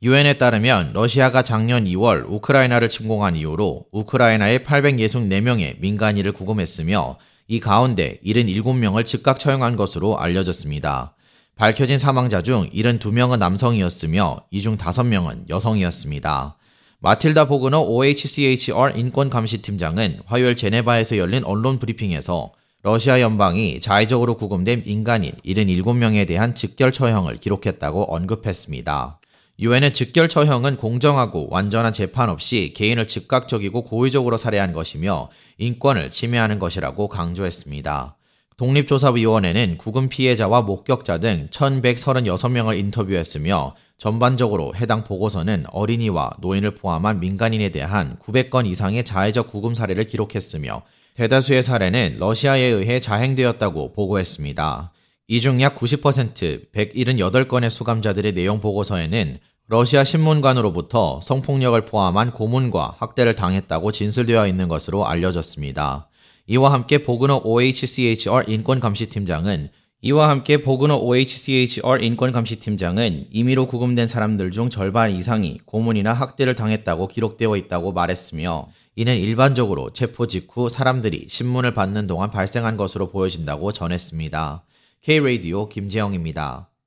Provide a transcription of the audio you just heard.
유엔에 따르면 러시아가 작년 2월 우크라이나를 침공한 이후로 우크라이나에 864명의 민간인을 구금했으며 이 가운데 77명을 즉각 처형한 것으로 알려졌습니다. 밝혀진 사망자 중 72명은 남성이었으며 이 중 5명은 여성이었습니다. 마틸다 보그너 OHCHR 인권감시팀장은 화요일 제네바에서 열린 언론 브리핑에서 러시아 연방이 자의적으로 구금된 민간인 77명에 대한 직결 처형을 기록했다고 언급했습니다. 유엔은 직결 처형은 공정하고 완전한 재판 없이 개인을 즉각적이고 고의적으로 살해한 것이며 인권을 침해하는 것이라고 강조했습니다. 독립조사위원회는 구금 피해자와 목격자 등 1136명을 인터뷰했으며 전반적으로 해당 보고서는 어린이와 노인을 포함한 민간인에 대한 900건 이상의 자해적 구금 사례를 기록했으며 대다수의 사례는 러시아에 의해 자행되었다고 보고했습니다. 이 중 약 90% 178건의 수감자들의 내용 보고서에는 러시아 신문관으로부터 성폭력을 포함한 고문과 학대를 당했다고 진술되어 있는 것으로 알려졌습니다. 이와 함께 보그너 OHCHR 인권감시팀장은 이와 함께 보그너 OHCHR 인권감시팀장은 임의로 구금된 사람들 중 절반 이상이 고문이나 학대를 당했다고 기록되어 있다고 말했으며 이는 일반적으로 체포 직후 사람들이 신문을 받는 동안 발생한 것으로 보여진다고 전했습니다. K-Radio 김재영입니다.